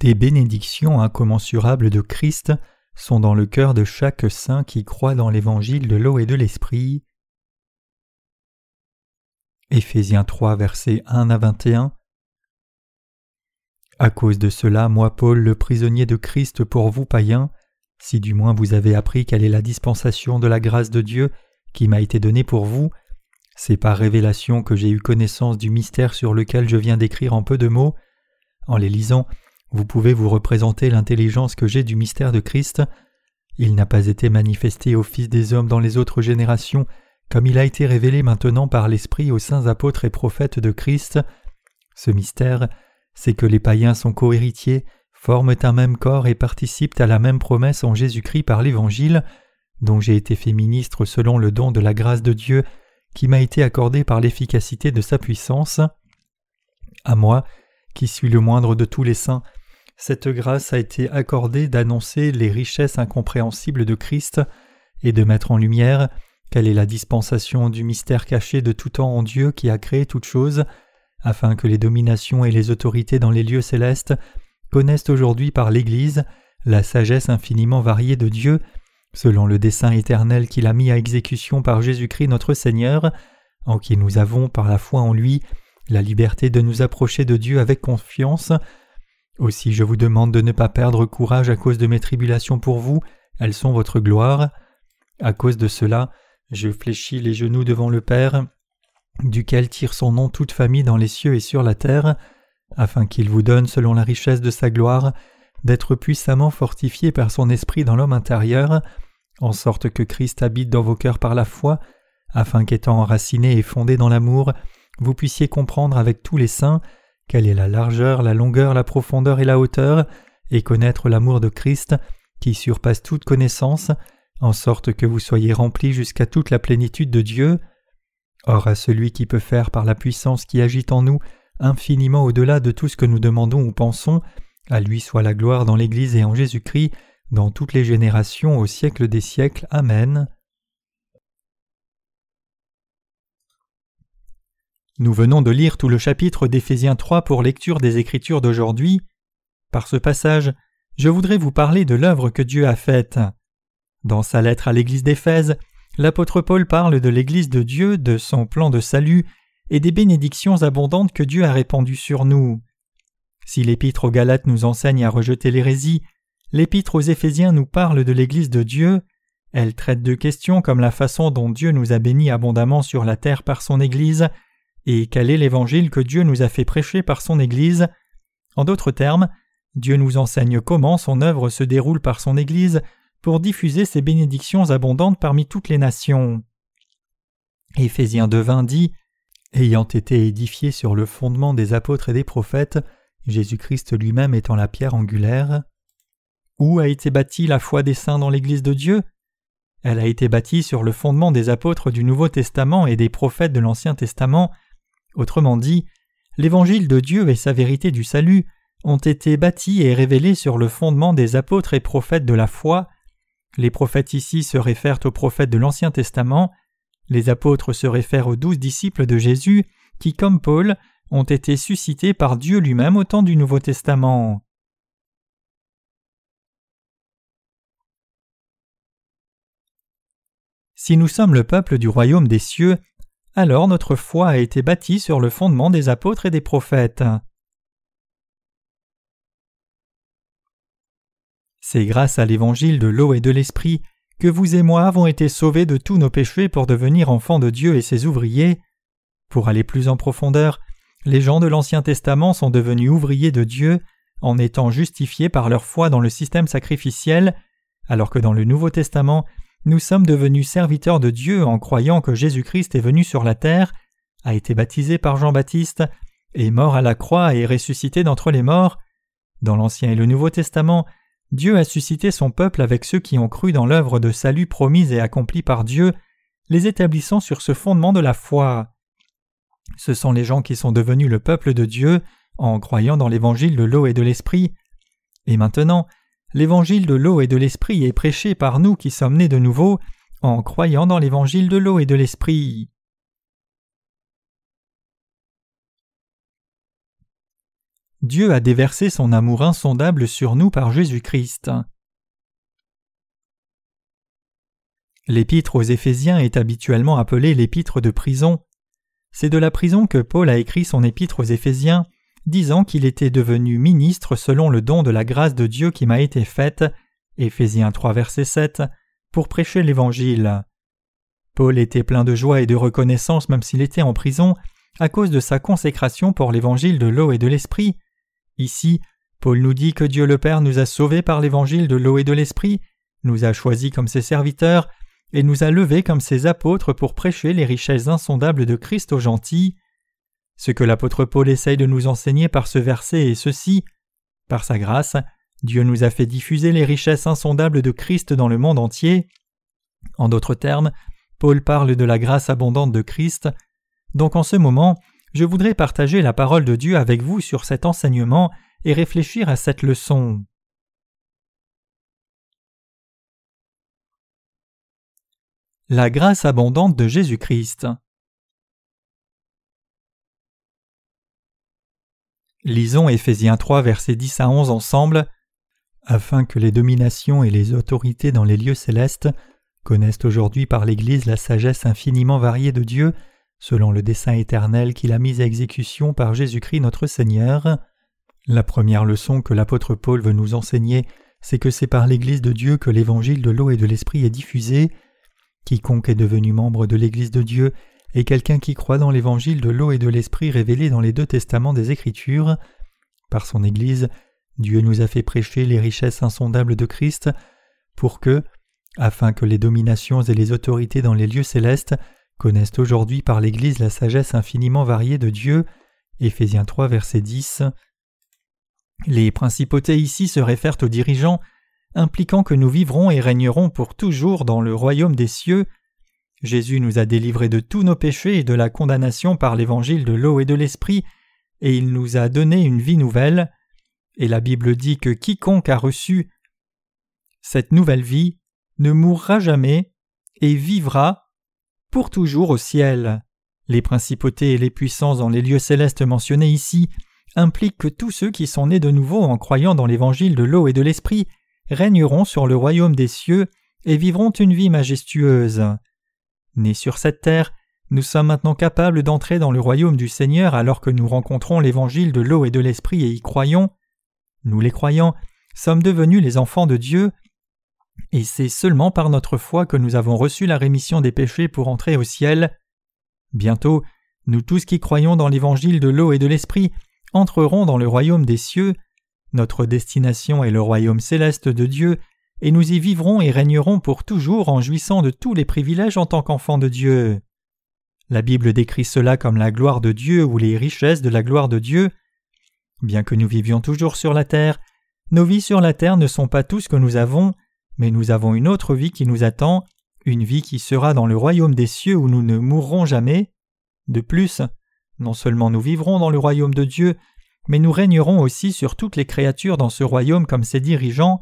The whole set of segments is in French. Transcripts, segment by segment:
Des bénédictions incommensurables de Christ sont dans le cœur de chaque saint qui croit dans l'évangile de l'eau et de l'esprit. Éphésiens 3 versets 1 à 21 À cause de cela, moi Paul, le prisonnier de Christ pour vous païens, si du moins vous avez appris quelle est la dispensation de la grâce de Dieu qui m'a été donnée pour vous, c'est par révélation que j'ai eu connaissance du mystère sur lequel je viens d'écrire en peu de mots. En les lisant, vous pouvez vous représenter l'intelligence que j'ai du mystère de Christ. Il n'a pas été manifesté aux fils des hommes dans les autres générations, comme il a été révélé maintenant par l'Esprit aux saints apôtres et prophètes de Christ. Ce mystère, c'est que les païens sont cohéritiers, forment un même corps et participent à la même promesse en Jésus-Christ par l'Évangile, dont j'ai été fait ministre selon le don de la grâce de Dieu qui m'a été accordé par l'efficacité de sa puissance. À moi, qui suis le moindre de tous les saints, cette grâce a été accordée d'annoncer les richesses incompréhensibles de Christ et de mettre en lumière quelle est la dispensation du mystère caché de tout temps en Dieu qui a créé toutes choses, afin que les dominations et les autorités dans les lieux célestes connaissent aujourd'hui par l'Église la sagesse infiniment variée de Dieu, selon le dessein éternel qu'il a mis à exécution par Jésus-Christ notre Seigneur, en qui nous avons, par la foi en lui, la liberté de nous approcher de Dieu avec confiance. Aussi je vous demande de ne pas perdre courage à cause de mes tribulations pour vous, elles sont votre gloire. À cause de cela, je fléchis les genoux devant le Père, duquel tire son nom toute famille dans les cieux et sur la terre, afin qu'il vous donne, selon la richesse de sa gloire, d'être puissamment fortifié par son esprit dans l'homme intérieur, en sorte que Christ habite dans vos cœurs par la foi, afin qu'étant enraciné et fondé dans l'amour, vous puissiez comprendre avec tous les saints quelle est la largeur, la longueur, la profondeur et la hauteur, et connaître l'amour de Christ, qui surpasse toute connaissance, en sorte que vous soyez remplis jusqu'à toute la plénitude de Dieu. Or à celui qui peut faire par la puissance qui agit en nous infiniment au-delà de tout ce que nous demandons ou pensons, à lui soit la gloire dans l'Église et en Jésus-Christ, dans toutes les générations au siècle des siècles. Amen. Nous venons de lire tout le chapitre d'Éphésiens 3 pour lecture des Écritures d'aujourd'hui. Par ce passage, je voudrais vous parler de l'œuvre que Dieu a faite. Dans sa lettre à l'Église d'Éphèse, l'apôtre Paul parle de l'Église de Dieu, de son plan de salut et des bénédictions abondantes que Dieu a répandues sur nous. Si l'épître aux Galates nous enseigne à rejeter l'hérésie, l'épître aux Éphésiens nous parle de l'Église de Dieu. Elle traite de questions comme la façon dont Dieu nous a bénis abondamment sur la terre par son Église, et quel est l'Évangile que Dieu nous a fait prêcher par son Église? En d'autres termes, Dieu nous enseigne comment son œuvre se déroule par son Église pour diffuser ses bénédictions abondantes parmi toutes les nations. Éphésiens 2.20 dit Ayant été édifié sur le fondement des apôtres et des prophètes, Jésus-Christ lui-même étant la pierre angulaire. Où a été bâtie la foi des saints dans l'Église de Dieu? Elle a été bâtie sur le fondement des apôtres du Nouveau Testament et des prophètes de l'Ancien Testament. Autrement dit, l'Évangile de Dieu et sa vérité du salut ont été bâtis et révélés sur le fondement des apôtres et prophètes de la foi. Les prophètes ici se réfèrent aux prophètes de l'Ancien Testament, les apôtres se réfèrent aux douze disciples de Jésus qui, comme Paul, ont été suscités par Dieu lui-même au temps du Nouveau Testament. Si nous sommes le peuple du royaume des cieux, alors notre foi a été bâtie sur le fondement des apôtres et des prophètes. C'est grâce à l'évangile de l'eau et de l'esprit que vous et moi avons été sauvés de tous nos péchés pour devenir enfants de Dieu et ses ouvriers. Pour aller plus en profondeur, les gens de l'Ancien Testament sont devenus ouvriers de Dieu en étant justifiés par leur foi dans le système sacrificiel, alors que dans le Nouveau Testament, nous sommes devenus serviteurs de Dieu en croyant que Jésus-Christ est venu sur la terre, a été baptisé par Jean-Baptiste, est mort à la croix et ressuscité d'entre les morts. Dans l'Ancien et le Nouveau Testament, Dieu a suscité son peuple avec ceux qui ont cru dans l'œuvre de salut promise et accomplie par Dieu, les établissant sur ce fondement de la foi. Ce sont les gens qui sont devenus le peuple de Dieu en croyant dans l'évangile de l'eau et de l'esprit. Et maintenant, l'évangile de l'eau et de l'esprit est prêché par nous qui sommes nés de nouveau en croyant dans l'évangile de l'eau et de l'esprit. Dieu a déversé son amour insondable sur nous par Jésus-Christ. L'épître aux Éphésiens est habituellement appelée l'épître de prison. C'est de la prison que Paul a écrit son épître aux Éphésiens, disant qu'il était devenu ministre selon le don de la grâce de Dieu qui m'a été faite, Éphésiens 3 verset 7, pour prêcher l'Évangile. Paul était plein de joie et de reconnaissance même s'il était en prison, à cause de sa consécration pour l'Évangile de l'eau et de l'Esprit. Ici, Paul nous dit que Dieu le Père nous a sauvés par l'Évangile de l'eau et de l'Esprit, nous a choisis comme ses serviteurs, et nous a levés comme ses apôtres pour prêcher les richesses insondables de Christ aux gentils. Ce que l'apôtre Paul essaye de nous enseigner par ce verset est ceci. Par sa grâce, Dieu nous a fait diffuser les richesses insondables de Christ dans le monde entier. En d'autres termes, Paul parle de la grâce abondante de Christ. Donc en ce moment, je voudrais partager la parole de Dieu avec vous sur cet enseignement et réfléchir à cette leçon. La grâce abondante de Jésus-Christ. Lisons Éphésiens 3 versets 10 à 11 ensemble, afin que les dominations et les autorités dans les lieux célestes connaissent aujourd'hui par l'Église la sagesse infiniment variée de Dieu, selon le dessein éternel qu'il a mis à exécution par Jésus-Christ notre Seigneur. La première leçon que l'apôtre Paul veut nous enseigner, c'est que c'est par l'Église de Dieu que l'évangile de l'eau et de l'esprit est diffusé, Quiconque est devenu membre de l'Église de Dieu est quelqu'un qui croit dans l'Évangile de l'eau et de l'Esprit révélé dans les deux testaments des Écritures. Par son Église, Dieu nous a fait prêcher les richesses insondables de Christ pour que, afin que les dominations et les autorités dans les lieux célestes connaissent aujourd'hui par l'Église la sagesse infiniment variée de Dieu. Éphésiens 3 verset 10. Les principautés ici se réfèrent aux dirigeants impliquant que nous vivrons et régnerons pour toujours dans le royaume des cieux. Jésus nous a délivrés de tous nos péchés et de la condamnation par l'évangile de l'eau et de l'esprit, et il nous a donné une vie nouvelle. Et la Bible dit que quiconque a reçu cette nouvelle vie ne mourra jamais et vivra pour toujours au ciel. Les principautés et les puissances dans les lieux célestes mentionnés ici impliquent que tous ceux qui sont nés de nouveau en croyant dans l'évangile de l'eau et de l'esprit régneront sur le royaume des cieux et vivront une vie majestueuse. Nés sur cette terre, nous sommes maintenant capables d'entrer dans le royaume du Seigneur alors que nous rencontrons l'évangile de l'eau et de l'esprit et y croyons. Nous les croyants sommes devenus les enfants de Dieu, et c'est seulement par notre foi que nous avons reçu la rémission des péchés pour entrer au ciel. Bientôt, nous tous qui croyons dans l'évangile de l'eau et de l'esprit entrerons dans le royaume des cieux, notre destination est le royaume céleste de Dieu, et nous y vivrons et régnerons pour toujours en jouissant de tous les privilèges en tant qu'enfants de Dieu. La Bible décrit cela comme la gloire de Dieu ou les richesses de la gloire de Dieu. Bien que nous vivions toujours sur la terre, nos vies sur la terre ne sont pas tout ce que nous avons, mais nous avons une autre vie qui nous attend, une vie qui sera dans le royaume des cieux où nous ne mourrons jamais. De plus, non seulement nous vivrons dans le royaume de Dieu, mais nous régnerons aussi sur toutes les créatures dans ce royaume comme ses dirigeants.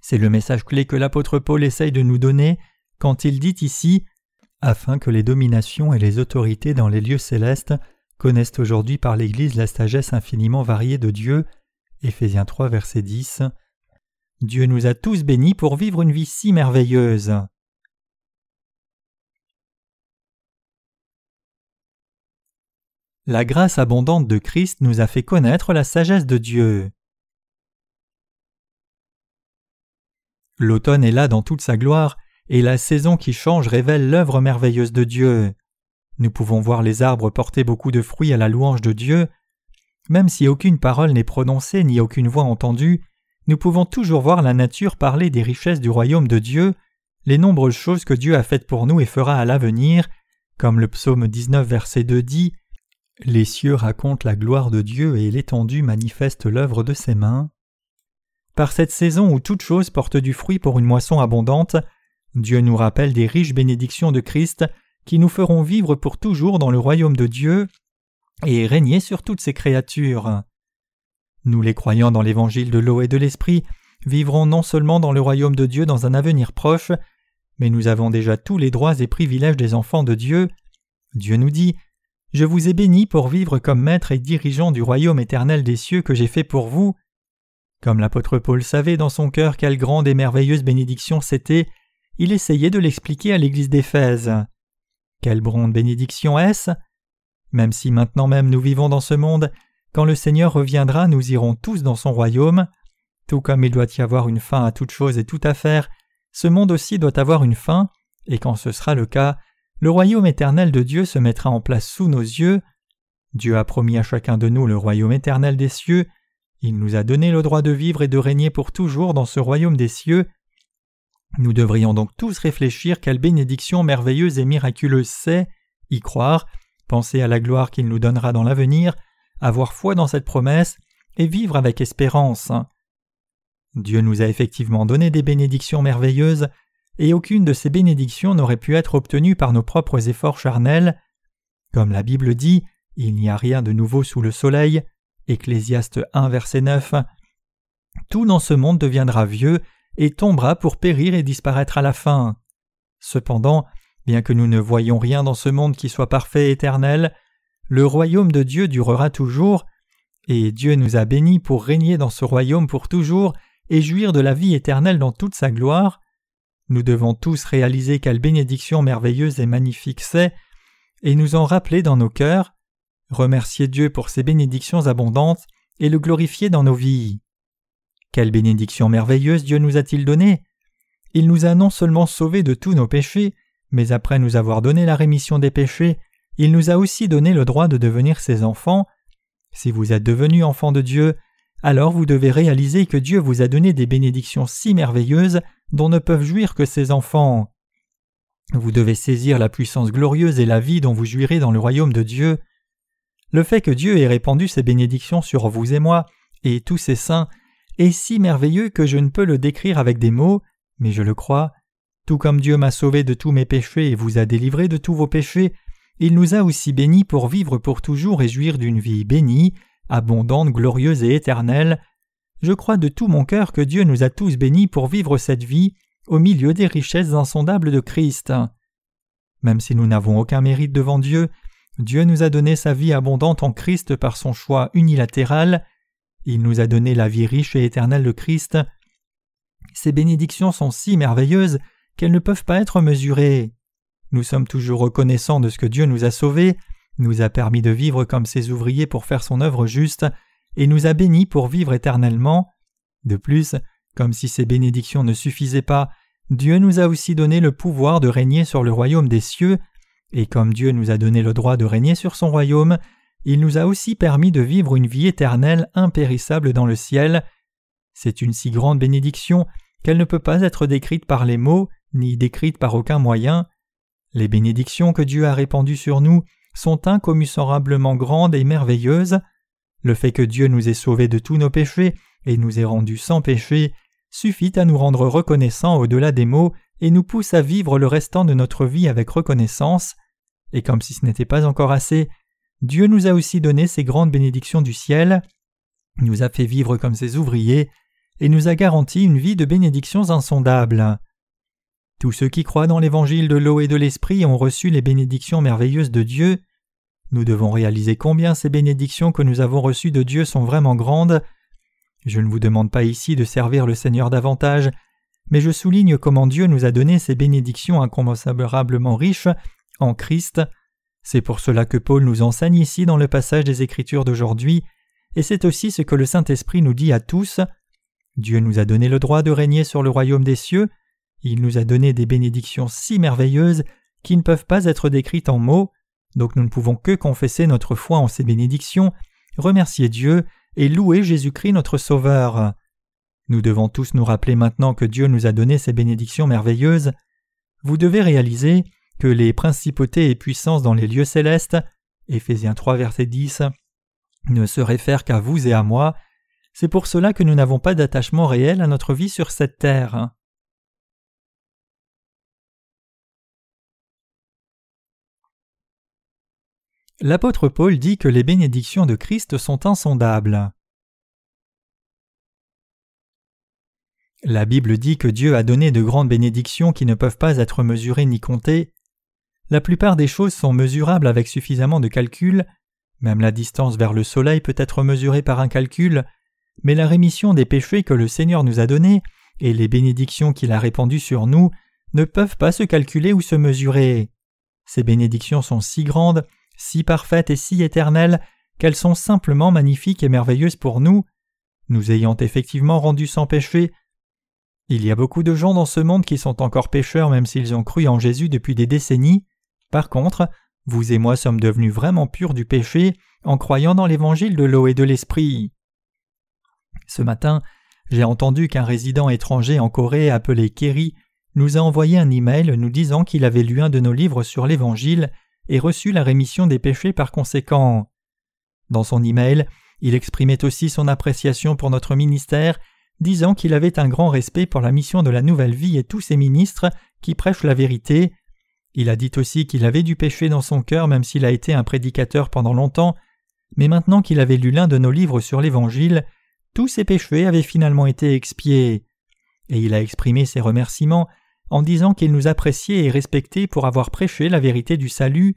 C'est le message clé que l'apôtre Paul essaye de nous donner quand il dit ici afin que les dominations et les autorités dans les lieux célestes connaissent aujourd'hui par l'Église la sagesse infiniment variée de Dieu. Éphésiens 3 verset 10. Dieu nous a tous bénis pour vivre une vie si merveilleuse. La grâce abondante de Christ nous a fait connaître la sagesse de Dieu. L'automne est là dans toute sa gloire, et la saison qui change révèle l'œuvre merveilleuse de Dieu. Nous pouvons voir les arbres porter beaucoup de fruits à la louange de Dieu. Même si aucune parole n'est prononcée ni aucune voix entendue, nous pouvons toujours voir la nature parler des richesses du royaume de Dieu, les nombreuses choses que Dieu a faites pour nous et fera à l'avenir, comme le psaume 19 verset 2 dit les cieux racontent la gloire de Dieu et l'étendue manifeste l'œuvre de ses mains. Par cette saison où toute chose porte du fruit pour une moisson abondante, Dieu nous rappelle des riches bénédictions de Christ qui nous feront vivre pour toujours dans le royaume de Dieu et régner sur toutes ses créatures. Nous les croyants dans l'évangile de l'eau et de l'esprit vivrons non seulement dans le royaume de Dieu dans un avenir proche, mais nous avons déjà tous les droits et privilèges des enfants de Dieu. Dieu nous dit je vous ai béni pour vivre comme maître et dirigeant du royaume éternel des cieux que j'ai fait pour vous. Comme l'apôtre Paul savait dans son cœur quelle grande et merveilleuse bénédiction c'était, il essayait de l'expliquer à l'église d'Éphèse. Quelle grande bénédiction est-ce? Même si maintenant même nous vivons dans ce monde, quand le Seigneur reviendra, nous irons tous dans son royaume. Tout comme il doit y avoir une fin à toute chose et tout à faire, ce monde aussi doit avoir une fin, et quand ce sera le cas, le royaume éternel de Dieu se mettra en place sous nos yeux. Dieu a promis à chacun de nous le royaume éternel des cieux. Il nous a donné le droit de vivre et de régner pour toujours dans ce royaume des cieux. Nous devrions donc tous réfléchir quelle bénédiction merveilleuse et miraculeuse c'est, y croire, penser à la gloire qu'il nous donnera dans l'avenir, avoir foi dans cette promesse et vivre avec espérance. Dieu nous a effectivement donné des bénédictions merveilleuses, et aucune de ces bénédictions n'aurait pu être obtenue par nos propres efforts charnels. Comme la Bible dit, il n'y a rien de nouveau sous le soleil. Ecclésiaste 1, verset 9. Tout dans ce monde deviendra vieux et tombera pour périr et disparaître à la fin. Cependant, bien que nous ne voyions rien dans ce monde qui soit parfait et éternel, le royaume de Dieu durera toujours, et Dieu nous a bénis pour régner dans ce royaume pour toujours et jouir de la vie éternelle dans toute sa gloire. Nous devons tous réaliser quelle bénédiction merveilleuse et magnifique c'est, et nous en rappeler dans nos cœurs, remercier Dieu pour ses bénédictions abondantes et le glorifier dans nos vies. Quelle bénédiction merveilleuse Dieu nous a-t-il donnée Il nous a non seulement sauvés de tous nos péchés, mais après nous avoir donné la rémission des péchés, il nous a aussi donné le droit de devenir ses enfants. Si vous êtes devenus enfants de Dieu, alors vous devez réaliser que Dieu vous a donné des bénédictions si merveilleuses dont ne peuvent jouir que ses enfants. Vous devez saisir la puissance glorieuse et la vie dont vous jouirez dans le royaume de Dieu. Le fait que Dieu ait répandu ses bénédictions sur vous et moi, et tous ses saints, est si merveilleux que je ne peux le décrire avec des mots, mais je le crois. Tout comme Dieu m'a sauvé de tous mes péchés et vous a délivré de tous vos péchés, il nous a aussi bénis pour vivre pour toujours et jouir d'une vie bénie, abondante, glorieuse et éternelle. Je crois de tout mon cœur que Dieu nous a tous bénis pour vivre cette vie au milieu des richesses insondables de Christ. Même si nous n'avons aucun mérite devant Dieu, Dieu nous a donné sa vie abondante en Christ par son choix unilatéral. Il nous a donné la vie riche et éternelle de Christ. Ces bénédictions sont si merveilleuses qu'elles ne peuvent pas être mesurées. Nous sommes toujours reconnaissants de ce que Dieu nous a sauvés, nous a permis de vivre comme ses ouvriers pour faire son œuvre juste, et nous a bénis pour vivre éternellement. De plus, comme si ces bénédictions ne suffisaient pas, Dieu nous a aussi donné le pouvoir de régner sur le royaume des cieux, et comme Dieu nous a donné le droit de régner sur son royaume, il nous a aussi permis de vivre une vie éternelle impérissable dans le ciel. C'est une si grande bénédiction qu'elle ne peut pas être décrite par les mots, ni décrite par aucun moyen. Les bénédictions que Dieu a répandues sur nous sont incommensurablement grandes et merveilleuses. Le fait que Dieu nous ait sauvés de tous nos péchés et nous ait rendus sans péché suffit à nous rendre reconnaissants au-delà des mots et nous pousse à vivre le restant de notre vie avec reconnaissance. Et comme si ce n'était pas encore assez, Dieu nous a aussi donné ces grandes bénédictions du ciel, nous a fait vivre comme ses ouvriers, et nous a garanti une vie de bénédictions insondables. Tous ceux qui croient dans l'évangile de l'eau et de l'esprit ont reçu les bénédictions merveilleuses de Dieu. Nous devons réaliser combien ces bénédictions que nous avons reçues de Dieu sont vraiment grandes. Je ne vous demande pas ici de servir le Seigneur davantage, mais je souligne comment Dieu nous a donné ces bénédictions incommensurablement riches en Christ. C'est pour cela que Paul nous enseigne ici dans le passage des Écritures d'aujourd'hui, et c'est aussi ce que le Saint-Esprit nous dit à tous. Dieu nous a donné le droit de régner sur le royaume des cieux, il nous a donné des bénédictions si merveilleuses qui ne peuvent pas être décrites en mots, donc nous ne pouvons que confesser notre foi en ces bénédictions, remercier Dieu et louer Jésus-Christ notre Sauveur. Nous devons tous nous rappeler maintenant que Dieu nous a donné ces bénédictions merveilleuses. Vous devez réaliser que les principautés et puissances dans les lieux célestes, Éphésiens 3 verset 10, ne se réfèrent qu'à vous et à moi. C'est pour cela que nous n'avons pas d'attachement réel à notre vie sur cette terre. L'apôtre Paul dit que les bénédictions de Christ sont insondables. La Bible dit que Dieu a donné de grandes bénédictions qui ne peuvent pas être mesurées ni comptées. La plupart des choses sont mesurables avec suffisamment de calcul, même la distance vers le soleil peut être mesurée par un calcul, mais la rémission des péchés que le Seigneur nous a donnés et les bénédictions qu'il a répandues sur nous ne peuvent pas se calculer ou se mesurer. Ces bénédictions sont si grandes, si parfaites et si éternelles qu'elles sont simplement magnifiques et merveilleuses pour nous, nous ayant effectivement rendus sans péché. Il y a beaucoup de gens dans ce monde qui sont encore pécheurs même s'ils ont cru en Jésus depuis des décennies. Par contre, vous et moi sommes devenus vraiment purs du péché en croyant dans l'évangile de l'eau et de l'esprit. Ce matin, j'ai entendu qu'un résident étranger en Corée appelé Kerry nous a envoyé un email nous disant qu'il avait lu un de nos livres sur l'Évangile et reçu la rémission des péchés par conséquent. Dans son email, il exprimait aussi son appréciation pour notre ministère, disant qu'il avait un grand respect pour la mission de la nouvelle vie et tous ses ministres qui prêchent la vérité. Il a dit aussi qu'il avait du péché dans son cœur même s'il a été un prédicateur pendant longtemps, mais maintenant qu'il avait lu l'un de nos livres sur l'Évangile, tous ses péchés avaient finalement été expiés. Et il a exprimé ses remerciements en disant qu'il nous appréciait et respectait pour avoir prêché la vérité du salut.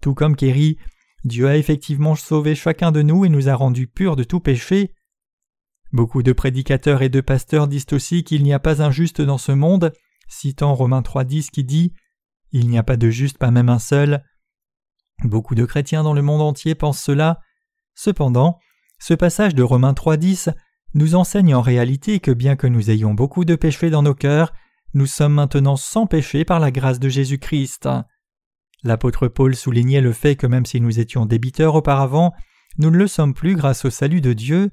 Tout comme Kerry, Dieu a effectivement sauvé chacun de nous et nous a rendus purs de tout péché. Beaucoup de prédicateurs et de pasteurs disent aussi qu'il n'y a pas un juste dans ce monde, citant Romains 3.10 qui dit Il n'y a pas de juste, pas même un seul. Beaucoup de chrétiens dans le monde entier pensent cela. Cependant, ce passage de Romains 3.10 nous enseigne en réalité que bien que nous ayons beaucoup de péchés dans nos cœurs, nous sommes maintenant sans péché par la grâce de Jésus-Christ. L'apôtre Paul soulignait le fait que même si nous étions débiteurs auparavant, nous ne le sommes plus grâce au salut de Dieu.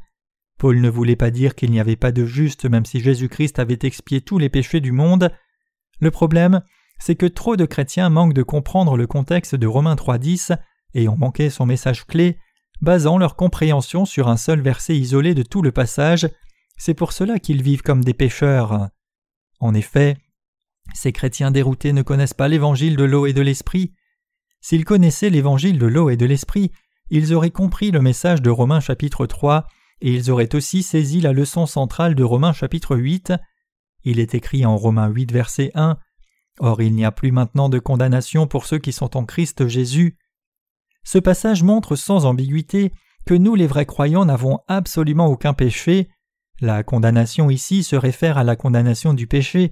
Paul ne voulait pas dire qu'il n'y avait pas de juste même si Jésus-Christ avait expié tous les péchés du monde. Le problème, c'est que trop de chrétiens manquent de comprendre le contexte de Romains 3.10 et ont manqué son message clé, basant leur compréhension sur un seul verset isolé de tout le passage. C'est pour cela qu'ils vivent comme des pécheurs. En effet, ces chrétiens déroutés ne connaissent pas l'évangile de l'eau et de l'esprit. S'ils connaissaient l'évangile de l'eau et de l'esprit, ils auraient compris le message de Romains chapitre 3 et ils auraient aussi saisi la leçon centrale de Romains chapitre 8. Il est écrit en Romains 8 verset 1 Or il n'y a plus maintenant de condamnation pour ceux qui sont en Christ Jésus. Ce passage montre sans ambiguïté que nous les vrais croyants n'avons absolument aucun péché. La condamnation ici se réfère à la condamnation du péché,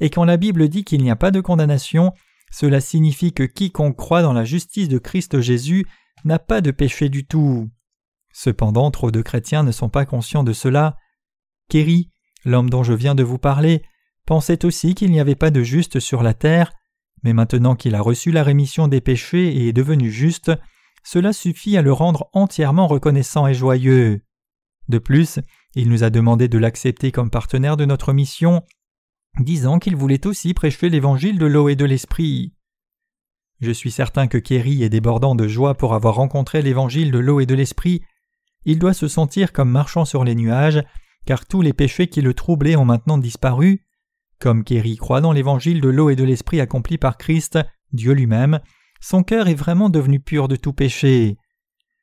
et quand la Bible dit qu'il n'y a pas de condamnation, cela signifie que quiconque croit dans la justice de Christ Jésus n'a pas de péché du tout. Cependant, trop de chrétiens ne sont pas conscients de cela. Kerry, l'homme dont je viens de vous parler, pensait aussi qu'il n'y avait pas de juste sur la terre, mais maintenant qu'il a reçu la rémission des péchés et est devenu juste, cela suffit à le rendre entièrement reconnaissant et joyeux. De plus, il nous a demandé de l'accepter comme partenaire de notre mission, disant qu'il voulait aussi prêcher l'évangile de l'eau et de l'esprit. Je suis certain que Kerry est débordant de joie pour avoir rencontré l'évangile de l'eau et de l'esprit. Il doit se sentir comme marchant sur les nuages, car tous les péchés qui le troublaient ont maintenant disparu. Comme Kerry croit dans l'évangile de l'eau et de l'esprit accompli par Christ, Dieu lui-même, son cœur est vraiment devenu pur de tout péché.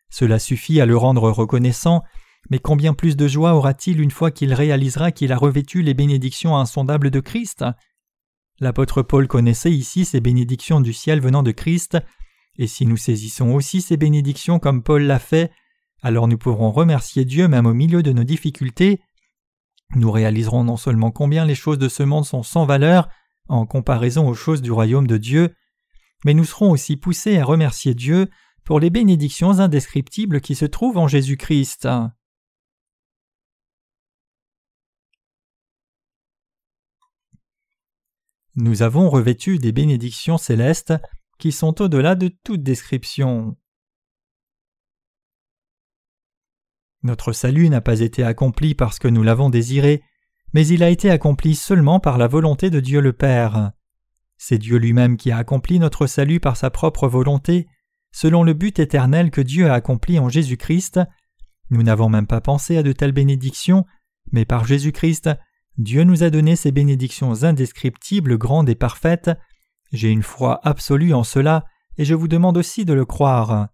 Cela suffit à le rendre reconnaissant mais combien plus de joie aura-t-il une fois qu'il réalisera qu'il a revêtu les bénédictions insondables de Christ? L'apôtre Paul connaissait ici ces bénédictions du ciel venant de Christ, et si nous saisissons aussi ces bénédictions comme Paul l'a fait, alors nous pourrons remercier Dieu même au milieu de nos difficultés. Nous réaliserons non seulement combien les choses de ce monde sont sans valeur en comparaison aux choses du royaume de Dieu, mais nous serons aussi poussés à remercier Dieu pour les bénédictions indescriptibles qui se trouvent en Jésus-Christ. Nous avons revêtu des bénédictions célestes qui sont au-delà de toute description. Notre salut n'a pas été accompli parce que nous l'avons désiré, mais il a été accompli seulement par la volonté de Dieu le Père. C'est Dieu lui-même qui a accompli notre salut par sa propre volonté, selon le but éternel que Dieu a accompli en Jésus-Christ. Nous n'avons même pas pensé à de telles bénédictions, mais par Jésus-Christ, Dieu nous a donné ces bénédictions indescriptibles, grandes et parfaites. J'ai une foi absolue en cela, et je vous demande aussi de le croire.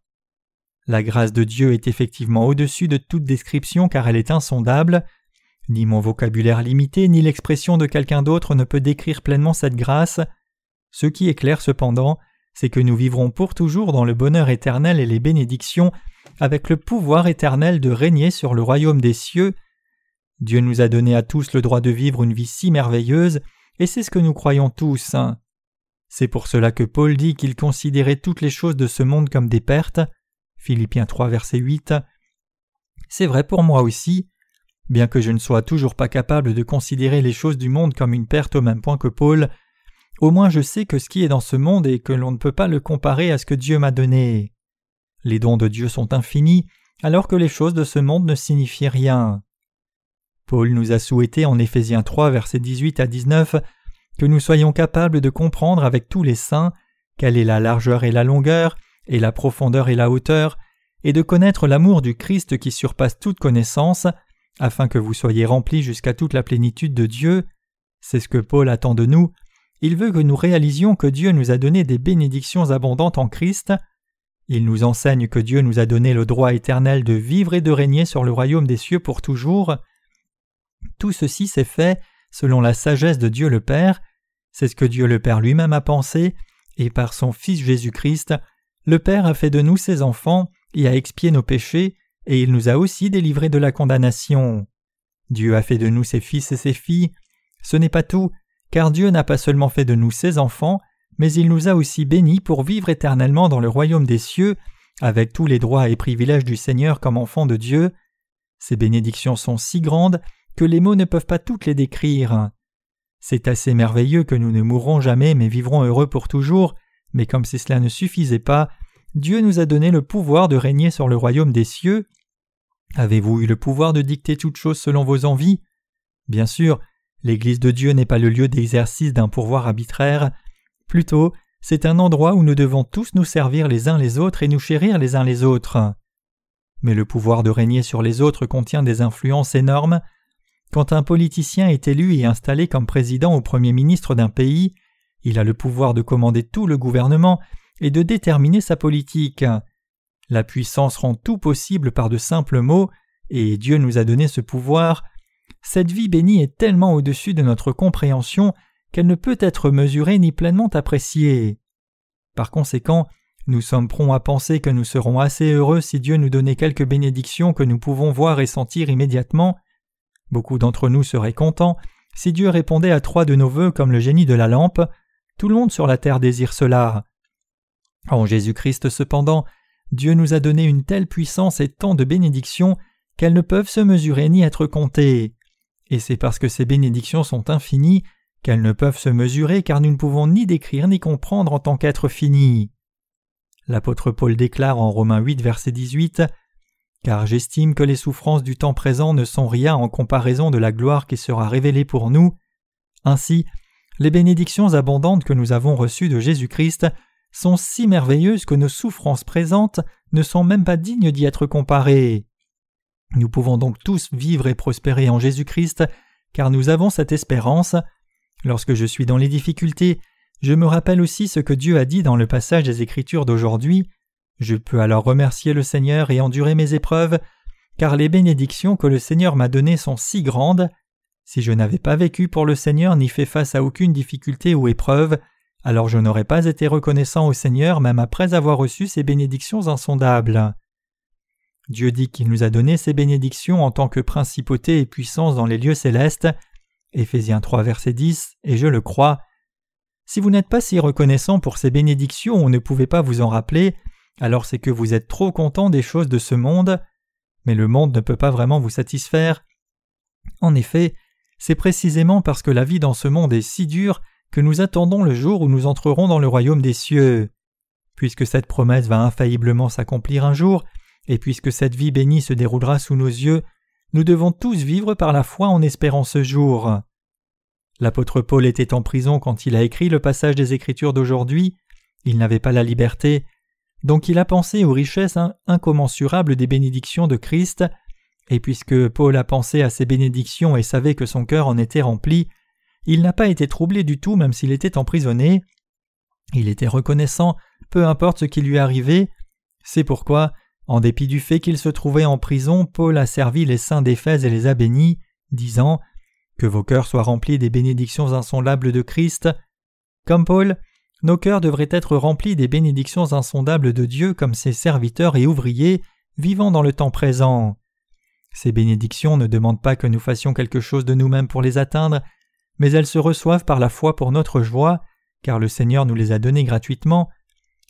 La grâce de Dieu est effectivement au-dessus de toute description car elle est insondable. Ni mon vocabulaire limité, ni l'expression de quelqu'un d'autre ne peut décrire pleinement cette grâce. Ce qui est clair cependant, c'est que nous vivrons pour toujours dans le bonheur éternel et les bénédictions, avec le pouvoir éternel de régner sur le royaume des cieux. Dieu nous a donné à tous le droit de vivre une vie si merveilleuse, et c'est ce que nous croyons tous. C'est pour cela que Paul dit qu'il considérait toutes les choses de ce monde comme des pertes. Philippiens 3, verset 8. C'est vrai pour moi aussi. Bien que je ne sois toujours pas capable de considérer les choses du monde comme une perte au même point que Paul, au moins je sais que ce qui est dans ce monde et que l'on ne peut pas le comparer à ce que Dieu m'a donné. Les dons de Dieu sont infinis, alors que les choses de ce monde ne signifient rien. Paul nous a souhaité en Éphésiens 3, versets 18 à 19, que nous soyons capables de comprendre avec tous les saints quelle est la largeur et la longueur, et la profondeur et la hauteur, et de connaître l'amour du Christ qui surpasse toute connaissance, afin que vous soyez remplis jusqu'à toute la plénitude de Dieu. C'est ce que Paul attend de nous. Il veut que nous réalisions que Dieu nous a donné des bénédictions abondantes en Christ. Il nous enseigne que Dieu nous a donné le droit éternel de vivre et de régner sur le royaume des cieux pour toujours. Tout ceci s'est fait selon la sagesse de Dieu le Père. C'est ce que Dieu le Père lui-même a pensé, et par son Fils Jésus-Christ, le Père a fait de nous ses enfants et a expié nos péchés, et il nous a aussi délivrés de la condamnation. Dieu a fait de nous ses fils et ses filles. Ce n'est pas tout, car Dieu n'a pas seulement fait de nous ses enfants, mais il nous a aussi bénis pour vivre éternellement dans le royaume des cieux, avec tous les droits et privilèges du Seigneur comme enfants de Dieu. Ces bénédictions sont si grandes que les mots ne peuvent pas toutes les décrire. C'est assez merveilleux que nous ne mourrons jamais mais vivrons heureux pour toujours, mais comme si cela ne suffisait pas, Dieu nous a donné le pouvoir de régner sur le royaume des cieux. Avez-vous eu le pouvoir de dicter toutes choses selon vos envies? Bien sûr, l'Église de Dieu n'est pas le lieu d'exercice d'un pouvoir arbitraire, plutôt c'est un endroit où nous devons tous nous servir les uns les autres et nous chérir les uns les autres. Mais le pouvoir de régner sur les autres contient des influences énormes, quand un politicien est élu et installé comme président ou premier ministre d'un pays, il a le pouvoir de commander tout le gouvernement et de déterminer sa politique. La puissance rend tout possible par de simples mots, et Dieu nous a donné ce pouvoir. Cette vie bénie est tellement au-dessus de notre compréhension qu'elle ne peut être mesurée ni pleinement appréciée. Par conséquent, nous sommes prompts à penser que nous serons assez heureux si Dieu nous donnait quelques bénédictions que nous pouvons voir et sentir immédiatement, Beaucoup d'entre nous seraient contents si Dieu répondait à trois de nos vœux comme le génie de la lampe. Tout le monde sur la terre désire cela. En Jésus-Christ cependant, Dieu nous a donné une telle puissance et tant de bénédictions qu'elles ne peuvent se mesurer ni être comptées. Et c'est parce que ces bénédictions sont infinies qu'elles ne peuvent se mesurer car nous ne pouvons ni décrire ni comprendre en tant qu'être finis. L'apôtre Paul déclare en Romains 8 verset 18 car j'estime que les souffrances du temps présent ne sont rien en comparaison de la gloire qui sera révélée pour nous. Ainsi, les bénédictions abondantes que nous avons reçues de Jésus-Christ sont si merveilleuses que nos souffrances présentes ne sont même pas dignes d'y être comparées. Nous pouvons donc tous vivre et prospérer en Jésus-Christ, car nous avons cette espérance. Lorsque je suis dans les difficultés, je me rappelle aussi ce que Dieu a dit dans le passage des Écritures d'aujourd'hui. Je peux alors remercier le Seigneur et endurer mes épreuves, car les bénédictions que le Seigneur m'a données sont si grandes. Si je n'avais pas vécu pour le Seigneur ni fait face à aucune difficulté ou épreuve, alors je n'aurais pas été reconnaissant au Seigneur même après avoir reçu ces bénédictions insondables. Dieu dit qu'il nous a donné ces bénédictions en tant que principauté et puissance dans les lieux célestes. Éphésiens 3 verset 10, et je le crois. Si vous n'êtes pas si reconnaissant pour ces bénédictions ou ne pouvez pas vous en rappeler, alors c'est que vous êtes trop content des choses de ce monde, mais le monde ne peut pas vraiment vous satisfaire. En effet, c'est précisément parce que la vie dans ce monde est si dure que nous attendons le jour où nous entrerons dans le royaume des cieux. Puisque cette promesse va infailliblement s'accomplir un jour, et puisque cette vie bénie se déroulera sous nos yeux, nous devons tous vivre par la foi en espérant ce jour. L'apôtre Paul était en prison quand il a écrit le passage des Écritures d'aujourd'hui. Il n'avait pas la liberté, donc il a pensé aux richesses incommensurables des bénédictions de Christ, et puisque Paul a pensé à ces bénédictions et savait que son cœur en était rempli, il n'a pas été troublé du tout même s'il était emprisonné. Il était reconnaissant, peu importe ce qui lui arrivait. C'est pourquoi, en dépit du fait qu'il se trouvait en prison, Paul a servi les saints d'Éphèse et les a bénis, disant Que vos cœurs soient remplis des bénédictions insondables de Christ. Comme Paul, nos cœurs devraient être remplis des bénédictions insondables de Dieu comme ses serviteurs et ouvriers vivant dans le temps présent. Ces bénédictions ne demandent pas que nous fassions quelque chose de nous-mêmes pour les atteindre, mais elles se reçoivent par la foi pour notre joie, car le Seigneur nous les a données gratuitement.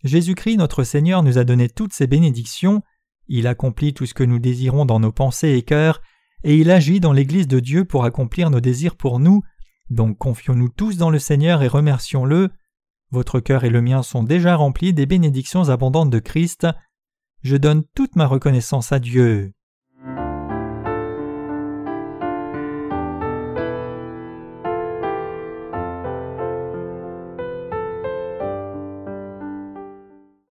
Jésus-Christ notre Seigneur nous a donné toutes ces bénédictions, il accomplit tout ce que nous désirons dans nos pensées et cœurs, et il agit dans l'Église de Dieu pour accomplir nos désirs pour nous, donc confions-nous tous dans le Seigneur et remercions-le. Votre cœur et le mien sont déjà remplis des bénédictions abondantes de Christ. Je donne toute ma reconnaissance à Dieu.